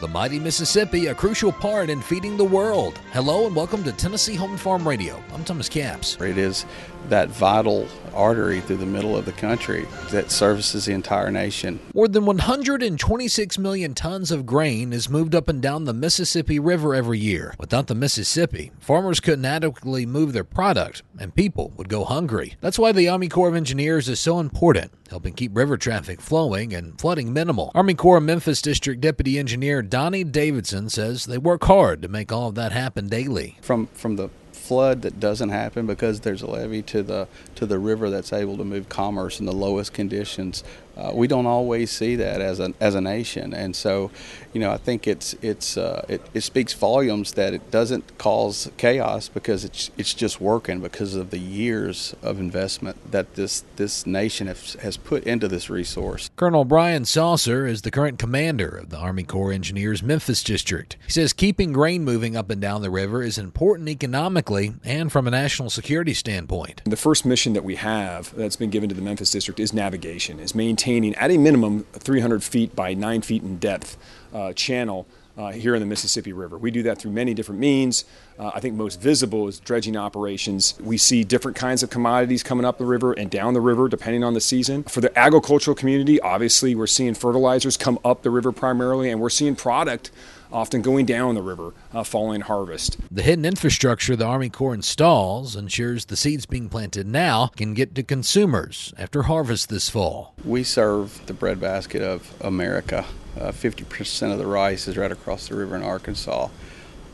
The mighty Mississippi, a crucial part in feeding the world. Hello and welcome to Tennessee Home and Farm Radio. I'm Thomas Capps. It is that vital artery through the middle of the country that services the entire nation. More than 126 million tons of grain is moved up and down the Mississippi River every year. Without the Mississippi, farmers couldn't adequately move their product and people would go hungry. That's why the Army Corps of Engineers is so important, helping keep river traffic flowing and flooding minimal. Army Corps of Memphis District Deputy Engineer Donnie Davidson says they work hard to make all of that happen daily. From from the flood that doesn't happen because there's a levee to the to the river that's able to move commerce in the lowest conditions. Uh, we don't always see that as a as a nation, and so, you know, I think it's it's uh, it, it speaks volumes that it doesn't cause chaos because it's it's just working because of the years of investment that this this nation has, has put into this resource. Colonel Brian Sawser is the current commander of the Army Corps Engineers Memphis District. He says keeping grain moving up and down the river is important economically and from a national security standpoint. The first mission that we have that's been given to the Memphis District is navigation, is maintaining at a minimum 300 feet by 9 feet in depth uh, channel uh, here in the Mississippi River. We do that through many different means. Uh, I think most visible is dredging operations. We see different kinds of commodities coming up the river and down the river depending on the season. For the agricultural community, obviously, we're seeing fertilizers come up the river primarily, and we're seeing product often going down the river uh, following harvest. The hidden infrastructure the Army Corps installs ensures the seeds being planted now can get to consumers after harvest this fall. We serve the breadbasket of America. Uh, 50% of the rice is right across the river in Arkansas.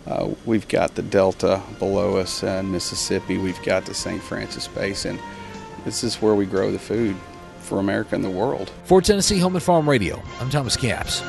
Uh, we've got the Delta below us in Mississippi. We've got the St. Francis Basin. This is where we grow the food for America and the world. For Tennessee Home and Farm Radio, I'm Thomas Capps.